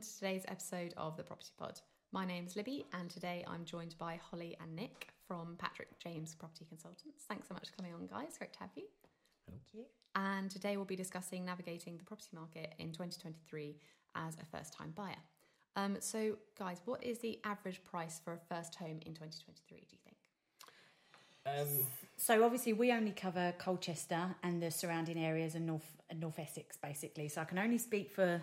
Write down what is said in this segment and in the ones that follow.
welcome to today's episode of the Property Pod. My name's Libby, and today I'm joined by Holly and Nick from Patrick James Property Consultants. Thanks so much for coming on, guys. Great to have you. Thank you. And today we'll be discussing navigating the property market in 2023 as a first time buyer. Um, so, guys, what is the average price for a first home in 2023, do you think? Um, so obviously we only cover Colchester and the surrounding areas and North North Essex basically. So I can only speak for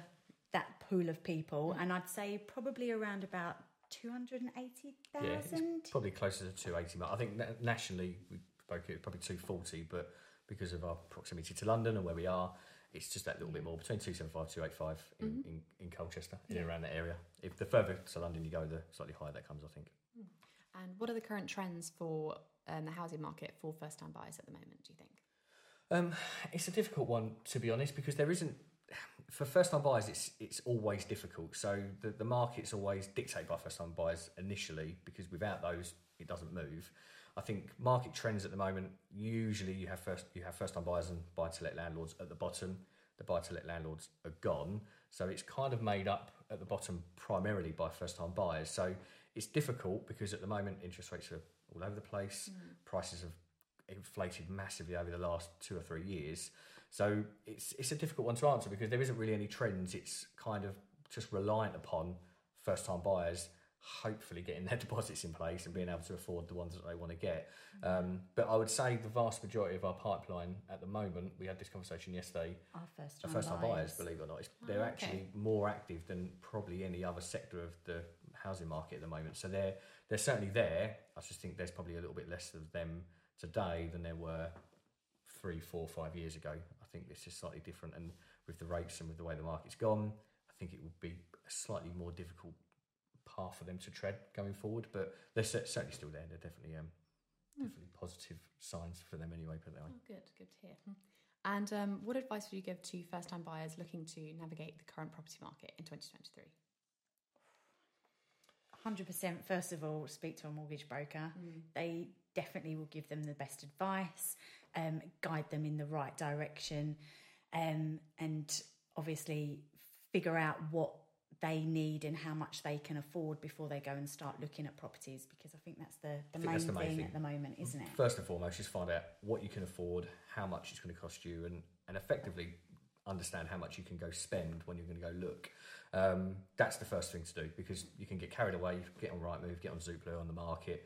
that pool of people, and I'd say probably around about two hundred and eighty thousand. Yeah, probably closer to two eighty. I think nationally we spoke it probably two forty, but because of our proximity to London and where we are, it's just that little bit more between 275 285 in, mm-hmm. in, in Colchester, in yeah. around that area. If the further to London you go, the slightly higher that comes, I think. Mm. And what are the current trends for um, the housing market for first time buyers at the moment, do you think? Um, it's a difficult one, to be honest, because there isn't. For first time buyers, it's it's always difficult. So the, the market's always dictated by first time buyers initially, because without those, it doesn't move. I think market trends at the moment usually you have first you have first time buyers and buy to let landlords at the bottom. The buy to let landlords are gone, so it's kind of made up at the bottom primarily by first time buyers. So it's difficult because at the moment interest rates are all over the place. Mm. Prices have inflated massively over the last two or three years. So it's it's a difficult one to answer because there isn't really any trends. It's kind of just reliant upon first time buyers hopefully getting their deposits in place and being able to afford the ones that they want to get. Um, but I would say the vast majority of our pipeline at the moment, we had this conversation yesterday, our first time, first time buyers. believe it or not, they're oh, okay. actually more active than probably any other sector of the housing market at the moment. So they're they're certainly there. I just think there's probably a little bit less of them today than there were three, four, five years ago. I think this is slightly different, and with the rates and with the way the market's gone, I think it would be a slightly more difficult path for them to tread going forward. But they're certainly still there. They're definitely um, mm. definitely positive signs for them anyway. Put that way. Oh, good, good to hear. Hmm. And um, what advice would you give to first-time buyers looking to navigate the current property market in 2023? 100% first of all speak to a mortgage broker mm. they definitely will give them the best advice um, guide them in the right direction um, and obviously figure out what they need and how much they can afford before they go and start looking at properties because I think that's the, the, main, that's the main, thing, at the moment, isn't it? First and foremost, just find out what you can afford, how much it's going to cost you, and, and effectively understand how much you can go spend when you're going to go look. Um, that's the first thing to do because you can get carried away, get on Rightmove, get on Zoopla on the market,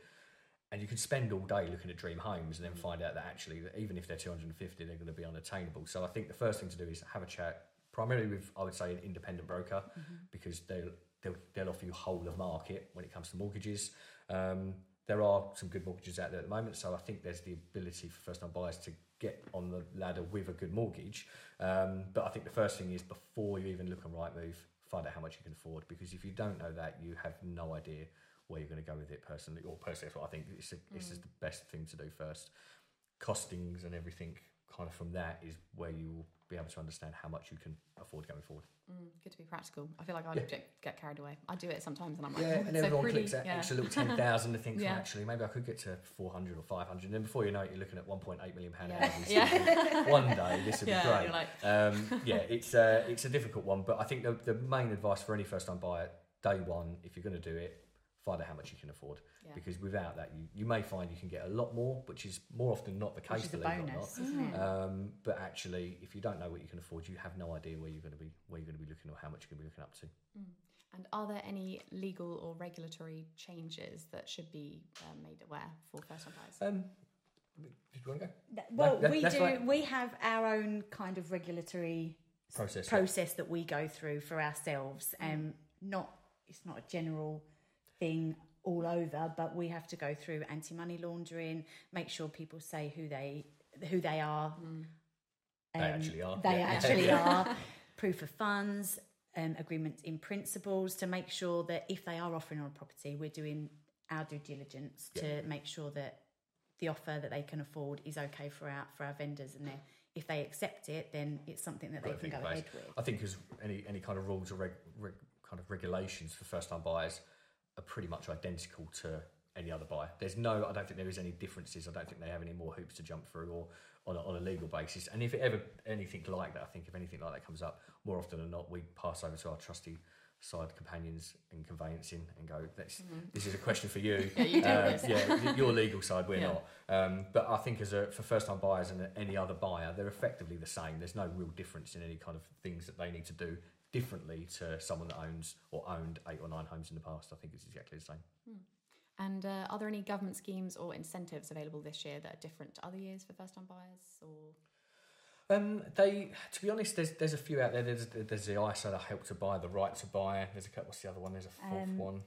and you can spend all day looking at dream homes and then find out that actually, that even if they're 250, they're going to be unattainable. So I think the first thing to do is have a chat, primarily with, I would say, an independent broker mm-hmm. because they'll, they'll, they'll offer you whole of market when it comes to mortgages. Um, there are some good mortgages out there at the moment, so I think there's the ability for first time buyers to get on the ladder with a good mortgage. Um, but I think the first thing is before you even look on Rightmove, find out how much you can afford because if you don't know that, you have no idea where you're going to go with it personally. Or personally, that's what I think. This, mm. this is the best thing to do first. Costings and everything, kind of from that, is where you will be able to understand how much you can afford going forward. Mm, good to be practical. I feel like I yeah. get carried away. I do it sometimes, and I'm like, yeah, oh, and everyone so clicks that yeah. extra little ten thousand and thinks, yeah. well, actually, maybe I could get to four hundred or five hundred, and then before you know it, you're looking at one point eight million pound yeah. yeah. One day, this would be great. Like... Um, yeah, it's uh, it's a difficult one, but I think the the main advice for any first time buyer, day one, if you're going to do it, find out how much you can afford. Yeah. Because without that, you, you may find you can get a lot more, which is more often not the case. Which bonus, isn't it? Um, but actually, if you don't know what you can afford, you have no idea where you're going to be where you're going to be looking or how much you're going to be looking up to. Mm. And are there any legal or regulatory changes that should be um, made aware for first-time buyers? Um, do you want to go? Well, no, we do. Right. We have our own kind of regulatory process process yeah. that we go through for ourselves. Mm. Um, not it's not a general thing all over, but we have to go through anti-money laundering, make sure people say who they who they are. Mm. Um, they actually are. They yeah. actually are. Proof of funds, um, agreements in principles to make sure that if they are offering on a property, we're doing our due diligence yeah. to make sure that the offer that they can afford is okay for our for our vendors and then if they accept it, then it's something that they can go ahead with. I think as any any kind of rules or reg, reg, kind of regulations for first time buyers, are pretty much identical to any other buyer. There's no, I don't think there is any differences. I don't think they have any more hoops to jump through or on a, on a legal basis. And if it ever anything like that, I think if anything like that comes up, more often than not, we pass over to our trusty side companions and conveyancing and go, Let's, this is a question for you. Mm-hmm. Yeah, you Um, yeah, your legal side, we're Yeah. not. Um, but I think as a, for first time buyers and any other buyer, they're effectively the same. There's no real difference in any kind of things that they need to do differently to someone that owns or owned eight or nine homes in the past. I think it's exactly the same. And uh, are there any government schemes or incentives available this year that are different to other years for first time buyers? Or Um, they, to be honest, there's there's a few out there. There's there's the ISA that help to buy, the right to buy. There's a couple. What's the other one? There's a fourth Um, one.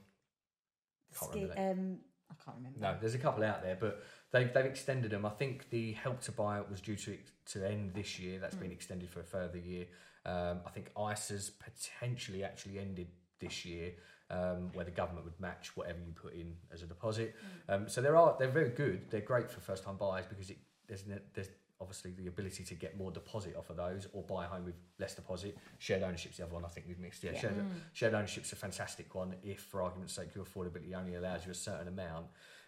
Can't Ski- um, I can't remember. No, there's a couple out there, but they've they've extended them. I think the help to buy was due to to end this year. That's been extended for a further year. Um, I think ISA's potentially actually ended this year, um, where the government would match whatever you put in as a deposit. Um, so there are they're very good. They're great for first time buyers because it, there's there's obviously the ability to get more deposit off of those or buy a home with less deposit. Shared ownership's the other one I think we've mixed. Yeah, Yeah. Shared, shared ownership's a fantastic one if, for argument's sake, your affordability only allows you a certain amount.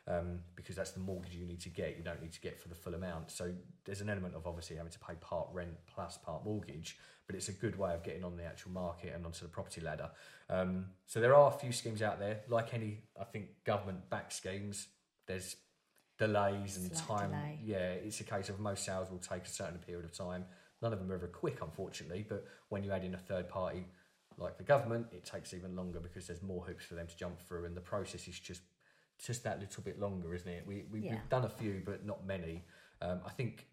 Um, because that's the mortgage you need to get. You don't need to get for the full amount. So there's an element of obviously having to pay part rent plus part mortgage, but it's a good way of getting on the actual market and onto the property ladder. Um, so there are a few schemes out there, like any, I think, government backed schemes. There's delays and Slight time. delay. Yeah, it's a case of most sales will take a certain period of time. None of them are ever quick, unfortunately. But when you add in a third party like the government, it takes even longer because there's more hoops for them to jump through, and the process is just just that little bit longer, isn't it? We, we Yeah. we've done a few, but not many. Um, I think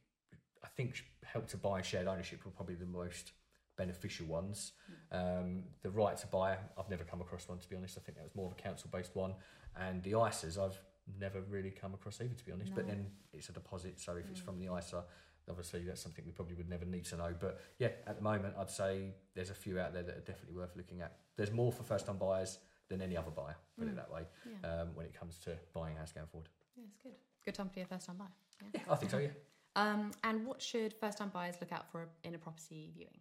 I think help to buy shared ownership were probably the most beneficial ones. Um, the right to buy, I've never come across one to be honest. I think that was more of a council based one, and the ISAs I've never really come across either to be honest. But then it's a deposit, so if it's from the ISA. Obviously, that's something we probably would never need to know. But yeah, at the moment, I'd say there's a few out there that are definitely worth looking at. There's more for first time buyers than any other buyer, put it that way, yeah, um, when it comes to buying a house going forward. yeah, it's good. Good time to be a first time buyer. Yeah. Yeah, I think so, yeah. Um, and what should first time buyers look out for in a property viewing?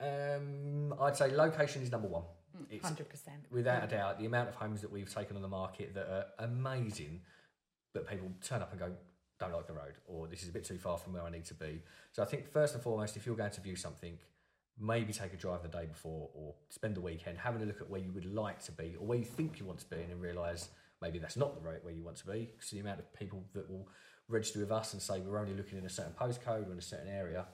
Um, I'd say location is number one. It's Hundred percent. without a doubt the amount of homes that we've taken on the market that are amazing, but people turn up and go, don't like the road, or this is a bit too far from where I need to be. So I think first and foremost, if you're going to view something, maybe take a drive the day before or spend the weekend having a look at where you would like to be or where you think you want to be, and then realise maybe that's not the right where you want to be. Because the amount of people that will register with us and say we're only looking in a certain postcode or in a certain area,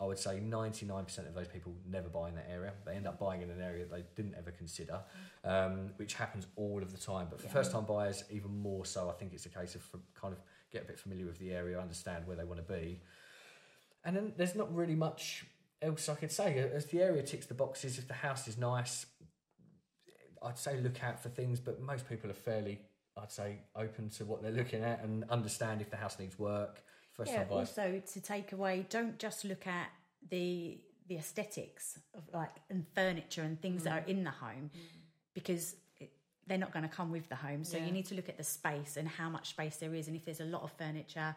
I would say 99% of those people never buy in that area. They end up buying in an area they didn't ever consider, um, which happens all of the time. But for Yeah. first time buyers, even more so, I think it's a case of kind of get a bit familiar with the area, understand where they want to be. And then there's not really much else I could say. Uh, as the area ticks the boxes, if the house is nice, I'd say look out for things, but most people are fairly, I'd say, open to what they're looking at and understand if the house needs work. First Yeah. Also, to take away, don't just look at the the aesthetics of like and furniture and things that are mm. in the home, because it, they're not going to come with the home. So Yeah. you need to look at the space and how much space there is, and if there's a lot of furniture.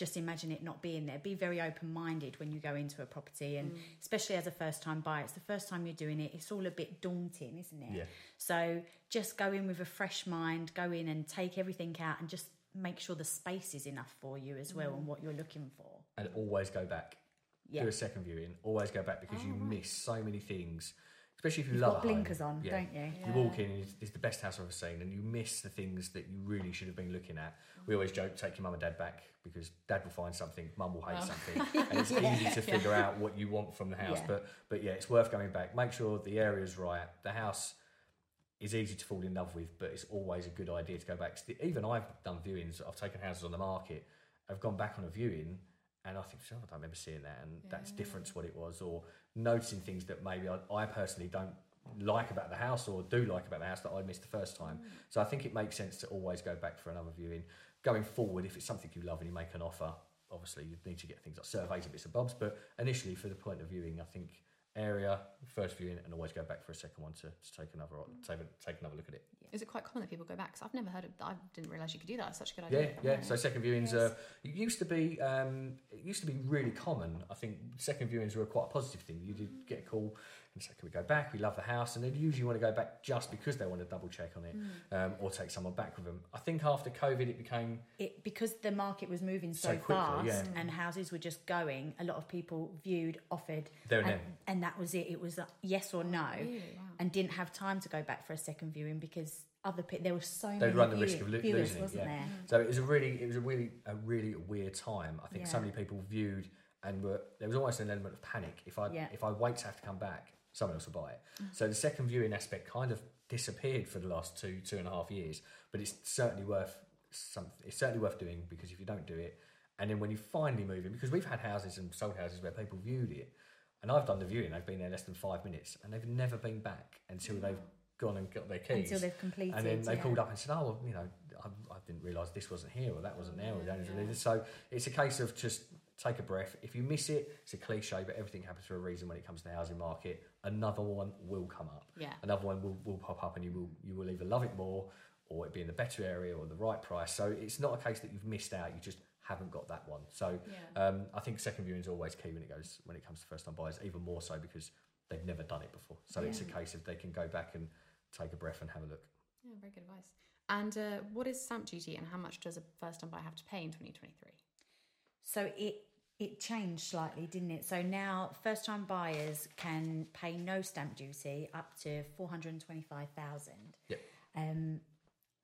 Just imagine it not being there. Be very open minded when you go into a property, and mm. especially as a first time buyer, it's the first time you're doing it. It's all a bit daunting, isn't it? Yeah. So just go in with a fresh mind, go in and take everything out and just make sure the space is enough for you as well and mm. what you're looking for. and always go back. Yeah. Do a second viewing. Always go back because oh, you miss so many things, especially if you You've love got home. blinkers on, Yeah. don't you? You walk in, and it's, it's the best house I've ever seen, and you miss the things that you really should have been looking at. We always joke, take your mum and dad back because dad will find something, mum will hate Wow. something, and it's easy to figure out what you want from the house. Yeah. But but yeah, it's worth going back. Make sure the area's right. The house is easy to fall in love with, but it's always a good idea to go back. Even I've done viewings. I've taken houses on the market. I've gone back on a viewing, and I think, "Oh, I don't remember seeing that, and that's different to what it was, or noticing things that maybe I, I personally don't like about the house or do like about the house that I missed the first time. Mm. So I think it makes sense to always go back for another viewing. Going forward, if it's something you love and you make an offer, obviously you need to get things like surveys and bits and bobs. But initially, for the point of viewing, I think area first viewing and always go back for a second one to, to take another take, take another look at it. Is it quite common that people go back? Because I've never heard of. I didn't realise you could do that. It's such a good idea. Yeah, yeah. So second viewings, uh, it used to be, um, it used to be really common. I think second viewings were quite a positive thing. You did get a call and say, "Can we go back? We love the house," and they usually want to go back just because they want to double check on it mm. um, or take someone back with them. I think after COVID, it became it because the market was moving so, So quickly, fast yeah. and houses were just going. A lot of people viewed, offered, There and and, and that was it. It was a yes or no, Really? Wow. and didn't have time to go back for a second viewing because other people. There were so many they'd run the view- risk of lo- viewers, losing it. wasn't Yeah. there? Mm. So it was a really, it was a really, a really weird time. I think so many people viewed and were there was almost an element of panic. If I Yeah. if I wait to have to come back, someone else will buy it. Mm. So the second viewing aspect kind of disappeared for the last two two and a half years. But it's certainly worth some. It's certainly worth doing because if you don't do it, and then when you finally move in, because we've had houses and sold houses where people viewed it, and I've done the viewing, they've been there less than five minutes, and they've never been back until mm. they've gone and got their keys. Until they've completed. And then they yeah. called up and said, "Oh, well, you know, I, I didn't realise this wasn't here or that wasn't there." Or mm, Yeah, that yeah. So it's a case of just take a breath. If you miss it, it's a cliche, but everything happens for a reason when it comes to the housing market. Another one will come up. Yeah. Another one will, will pop up, and you will you will either love it more or it be in the better area or the right price. So it's not a case that you've missed out. You just haven't got that one. So Yeah. um, I think second viewing is always key when it goes when it comes to first time buyers, even more so because they've never done it before. So it's a case of they can go back and take a breath and have a look. Yeah, very good advice. And uh, what is stamp duty and how much does a first time buyer have to pay in 2023? So it it changed slightly, didn't it? So now first time buyers can pay no stamp duty up to four hundred and twenty five thousand. Yep. Um,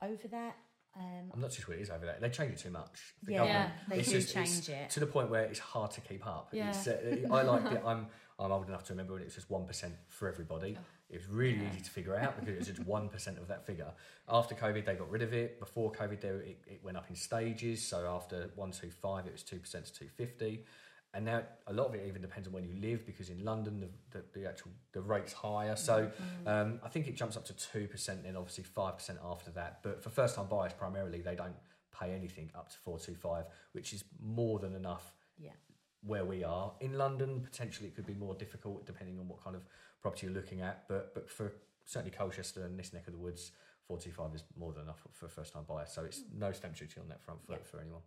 over that, um, I'm not too sure what it is over there. They change it too much. The yeah, government- they it's do just- change it. to the point where it's hard to keep up. Yeah. Uh, I like it. I'm I'm old enough to remember when it was just one percent for everybody. Oh. It was really Yeah. easy to figure out because it was just one percent of that figure. After COVID, they got rid of it. Before COVID, there it, it went up in stages. So after one two five, it was two percent to two fifty. And now a lot of it even depends on when you live because in London the, the, the actual the rate's higher. So Mm-hmm. um, I think it jumps up to two percent, then obviously five percent after that. But for first time buyers, primarily they don't pay anything up to four two five, which is more than enough Yeah. where we are. In London, potentially it could be more difficult depending on what kind of property you're looking at. But but for certainly Colchester and this neck of the woods, four two five is more than enough for a first time buyer. So it's no stamp duty on that front for, Yeah. for anyone.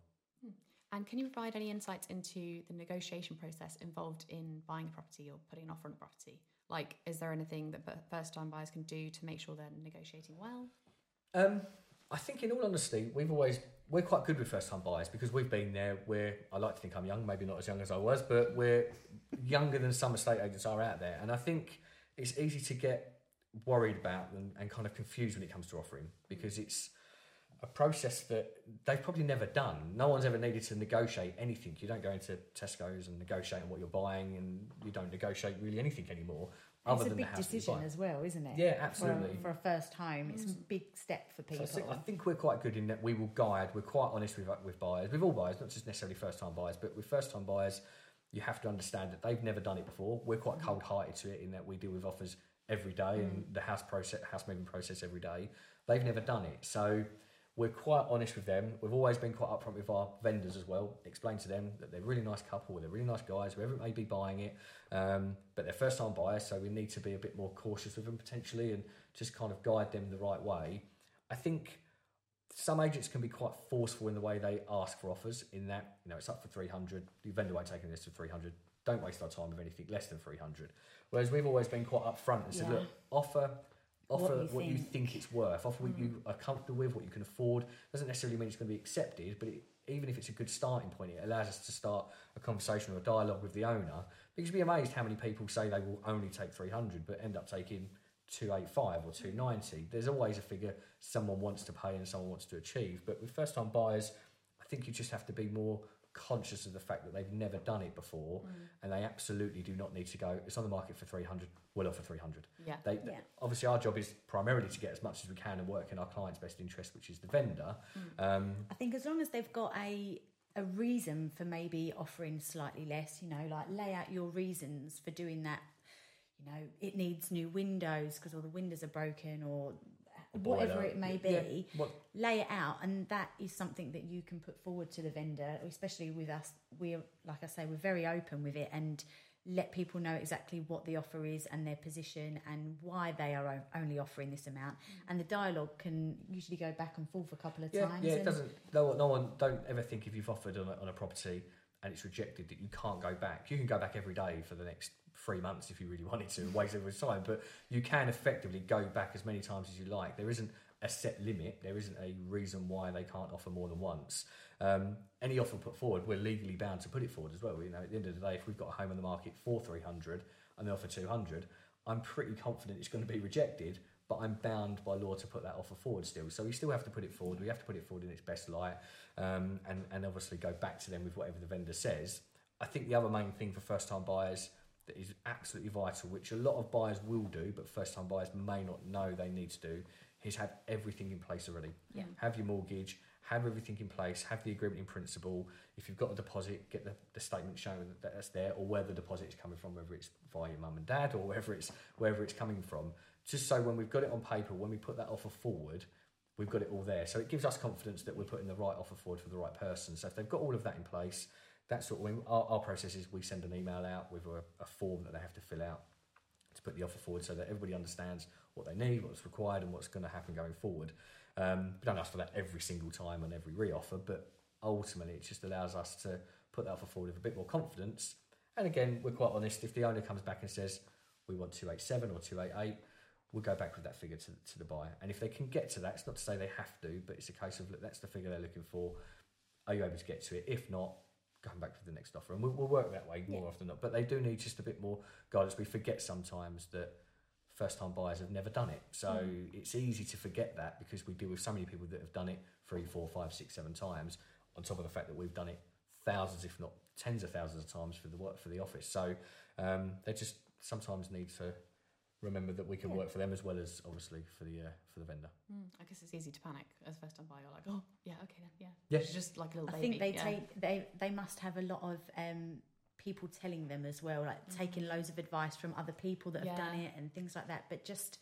And can you provide any insights into the negotiation process involved in buying a property or putting an offer on a property? Like, is there anything that first time buyers can do to make sure they're negotiating well? Um, I think, in all honesty, we've always we're quite good with first time buyers because we've been there. We're I like to think I'm young, maybe not as young as I was, but we're younger than some estate agents are out there, and I think it's easy to get worried about and, and kind of confused when it comes to offering because it's a process that they've probably never done. No one's ever needed to negotiate anything. You don't go into Tesco's and negotiate on what you're buying, and you don't negotiate really anything anymore. other it's a than big the house that you decision as well, isn't it? Yeah, For, absolutely. for a first home, it's a mm. big step for So people. I think, I think we're quite good in that we will guide. We're quite honest with with buyers, with all buyers, not just necessarily first time buyers, but with first time buyers, you have to understand that they've never done it before. We're quite cold hearted to it in that we deal with offers every day and the house process, house moving process every day. They've never done it, so we're quite honest with them. We've always been quite upfront with our vendors as well. Explain to them that they're a really nice couple, they're really nice guys, whoever it may be buying it, um, but they're first time buyers, so we need to be a bit more cautious with them potentially and just kind of guide them the right way. I think some agents can be quite forceful in the way they ask for offers. In that, you know, it's up for three hundred. The vendor won't take this to three hundred. Don't waste our time with anything less than three hundred. Whereas we've always been quite upfront and said, Yeah. look, offer. Offer What what you you, think. think it's worth. Offer what you mm. are comfortable with, what you can afford. Doesn't necessarily mean it's going to be accepted, but it, even if it's a good starting point, it allows us to start a conversation or a dialogue with the owner. Because you'd be amazed how many people say they will only take 300 but end up taking 285 or 290. There's always a figure someone wants to pay and someone wants to achieve. But with first time buyers, I think you just have to be more conscious of the fact that they've never done it before and they absolutely do not need to go, it's on the market for 300, we'll offer 300. Yeah. They, Yeah. Obviously, our job is primarily to get as much as we can and work in our client's best interest, which is the vendor. Um, I think as long as they've got a a reason for maybe offering slightly less, you know, like lay out your reasons for doing that. You know, it needs new windows because all the windows are broken or whatever it may Yeah, be. what- Lay it out, and that is something that you can put forward to the vendor, especially with us. We're like I say, we're very open with it and let people know exactly what the offer is and their position and why they are only offering this amount. Mm. And the dialogue can usually go back and forth a couple of Yeah, times. yeah, it and- doesn't. No, one- no one. Don't ever think if you've offered on a, on a property and it's rejected, that you can't go back. You can go back every day for the next three months if you really wanted to, and waste everyone's time. But you can effectively go back as many times as you like. There isn't a set limit. There isn't a reason why they can't offer more than once. Um, any offer put forward, we're legally bound to put it forward as well. You know, at the end of the day, if we've got a home on the market for 300 and they offer 200, I'm pretty confident it's going to be rejected, but I'm bound by law to put that offer forward still. So we still have to put it forward. We have to put it forward in its best light um, and, and obviously go back to them with whatever the vendor says. I think the other main thing for first time buyers that is absolutely vital, which a lot of buyers will do, but first time buyers may not know they need to do, is have everything in place already. Yeah. Have your mortgage, have everything in place, have the agreement in principle. If you've got a deposit, get the, the statement showing that that's there, or where the deposit is coming from, whether it's via your mum and dad or wherever it's wherever it's coming from. Just so when we've got it on paper, when we put that offer forward, we've got it all there. So it gives us confidence that we're putting the right offer forward for the right person. So if they've got all of that in place, that's what we, our, our process is. We send an email out with a, a form that they have to fill out to put the offer forward so that everybody understands what they need, what's required, and what's going to happen going forward. Um, we don't ask for that every single time on every re-offer, but ultimately it just allows us to put that offer forward with a bit more confidence. And again, we're quite honest. If the owner comes back and says we want two eight seven or two eight eight, we'll go back with that figure to, to the buyer. And if they can get to that, it's not to say they have to, but it's a case of look, that's the figure they're looking for. Are you able to get to it? If not, going back for the next offer, and we'll, we'll work that way more Yeah. often than not. But they do need just a bit more guidance. We forget sometimes that first time buyers have never done it, so Mm. it's easy to forget that because we deal with so many people that have done it three, four, five, six, seven times. On top of the fact that we've done it thousands, if not tens of thousands of times for the work for the office, so um, they just sometimes need to remember that we can Yeah. work for them as well as obviously for the uh, for the vendor. Mm, I guess it's easy to panic as first time buyer. You're like, oh yeah, okay then, yeah. Yeah. It's just like a little I baby. think they yeah. take they they must have a lot of um, people telling them as well, like taking loads of advice from other people that have done it and things like that. But just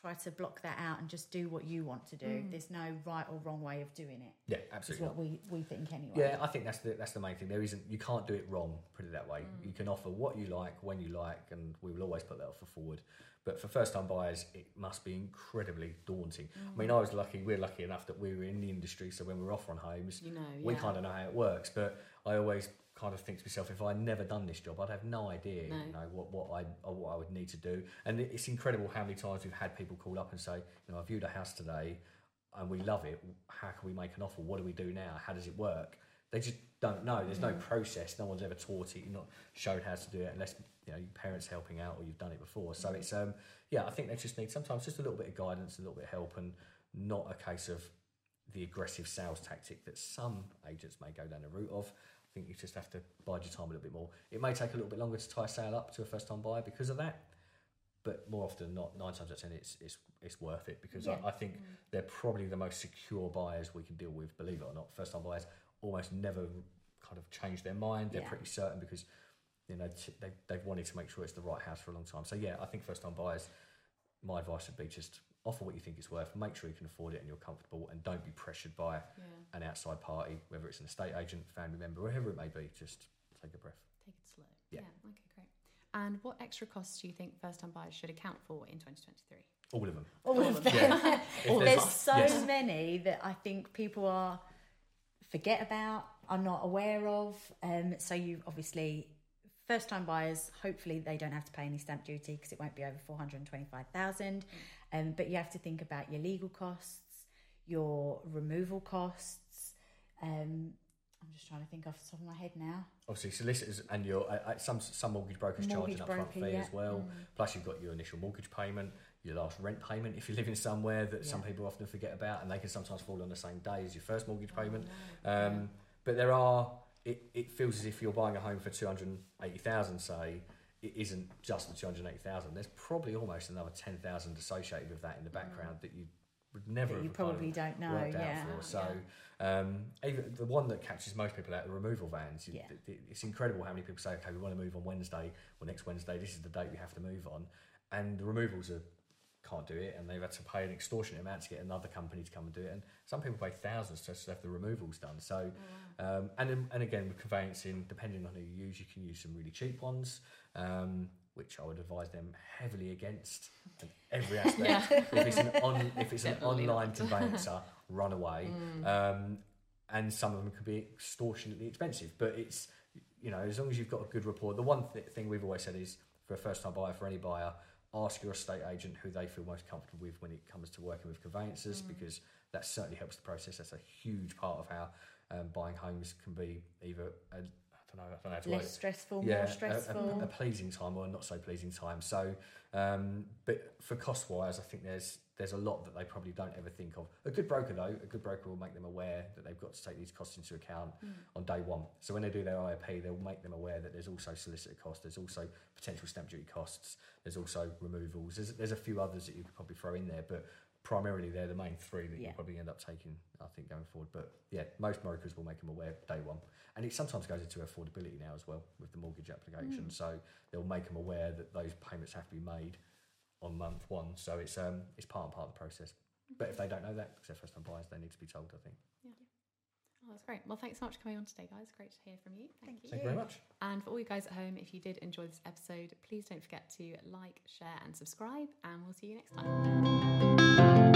try to block that out and just do what you want to do. Mm. There's no right or wrong way of doing it. Yeah, Is absolutely. what we we think anyway. Yeah, I think that's the that's the main thing. There isn't you can't do it wrong. Put it that way. Mm. You can offer what you like when you like, and we will always put that offer forward. But for first time buyers, it must be incredibly daunting. I Mm. mean, I was lucky. We're lucky enough that we were in the industry, so when we're off on homes, you know, we yeah. kind of know how it works. But I always kind of think to myself, if I'd never done this job, I'd have no idea, No. you know, what what I what I would need to do. And it's incredible how many times we've had people call up and say, you know, I viewed a house today, and we love it. How can we make an offer? What do we do now? How does it work? They just don't know. There's no Mm. process. No one's ever taught it. You're not shown how to do it unless you know your parents helping out or you've done it before. So Mm. it's um yeah, I think they just need sometimes just a little bit of guidance, a little bit of help, and not a case of the aggressive sales tactic that some agents may go down the route of. Think you just have to bide your time a little bit more. It may take a little bit longer to tie a sale up to a first time buyer because of that, but more often than not, nine times out of ten, it's it's, it's worth it because Yeah. I, I think they're probably the most secure buyers we can deal with. Believe it or not, first time buyers almost never kind of change their mind. They're Yeah. pretty certain because you know they they've wanted to make sure it's the right house for a long time. So yeah, I think first time buyers. My advice would be just offer what you think it's worth. Make sure you can afford it and you're comfortable, and don't be pressured by Yeah, an outside party, whether it's an estate agent, family member, whatever it may be. Just take a breath. take it slow. Yeah. okay, great. And what extra costs do you think first time buyers should account for in 2023? All of them. All All of of them. Yeah. If There's there's- so yes. many that I think people are forget about, are not aware of. Um, so you obviously first time buyers, hopefully they don't have to pay any stamp duty because it won't be over four hundred and twenty five thousand. Um, but you have to think about your legal costs, your removal costs. Um, I'm just trying to think off the top of my head now. Obviously, solicitors and your uh, uh, some some mortgage brokers Mortgage charge an upfront fee yeah. as well. Plus, you've got your initial mortgage payment, your last rent payment if you're living somewhere that some people often forget about, and they can sometimes fall on the same day as your first mortgage Oh, payment. no. Um, but there are. It, it feels as if you're buying a home for two hundred eighty thousand. Say it isn't just the two hundred eighty thousand. There's probably almost another ten thousand associated with that in the background that you would never. that you have probably don't know. worked Yeah. out for. So, um, even the one that catches most people out, the removal vans. Yeah. It's incredible how many people say, "Okay, we want to move on Wednesday or next Wednesday. This is the date we have to move on," and the removals are can't do it, and they've had to pay an extortionate amount to get another company to come and do it. And some people pay thousands just to have the removals done. So, um, and then- and again with conveyancing, depending on who you use, you can use some really cheap ones. Um, which I would advise them heavily against in every aspect. If it's an on, if it's an online conveyancer, run away. Mm. Um, and some of them could be extortionately expensive, but it's you know, as long as you've got a good rapport. The one th- thing we've always said is for a first time buyer, for any buyer, ask your estate agent who they feel most comfortable with when it comes to working with conveyancers Mm. because that certainly helps the process. That's a huge part of how um, buying homes can be either a, I don't know, I don't know word Less it. stressful, Yeah, more a- stressful. A, a pleasing time or a not so pleasing time. So, um, but for cost wise, I think there's there's a lot that they probably don't ever think of. A good broker though, a good broker will make them aware that they've got to take these costs into account Mm. on day one. So when they do their IOP, they'll make them aware that there's also solicitor costs, there's also potential stamp duty costs, there's also removals. There's, there's a few others that you could probably throw in there, but primarily they're the main three that Yeah. you'll probably end up taking, I think, going forward. But yeah, most brokers will make them aware day one. And it sometimes goes into affordability now as well with the mortgage application. Mm. So they'll make them aware that those payments have to be made on month one. So it's um it's part and part of the process. But if they don't know that, because they're first time buyers, they need to be told, I think. Yeah. Oh, that's great. Well, thanks so much for coming on today, guys. Great to hear from you. Thank, Thank you. Thank you very much. And for all you guys at home, if you did enjoy this episode, please don't forget to like, share, and subscribe. And we'll see you next time thank you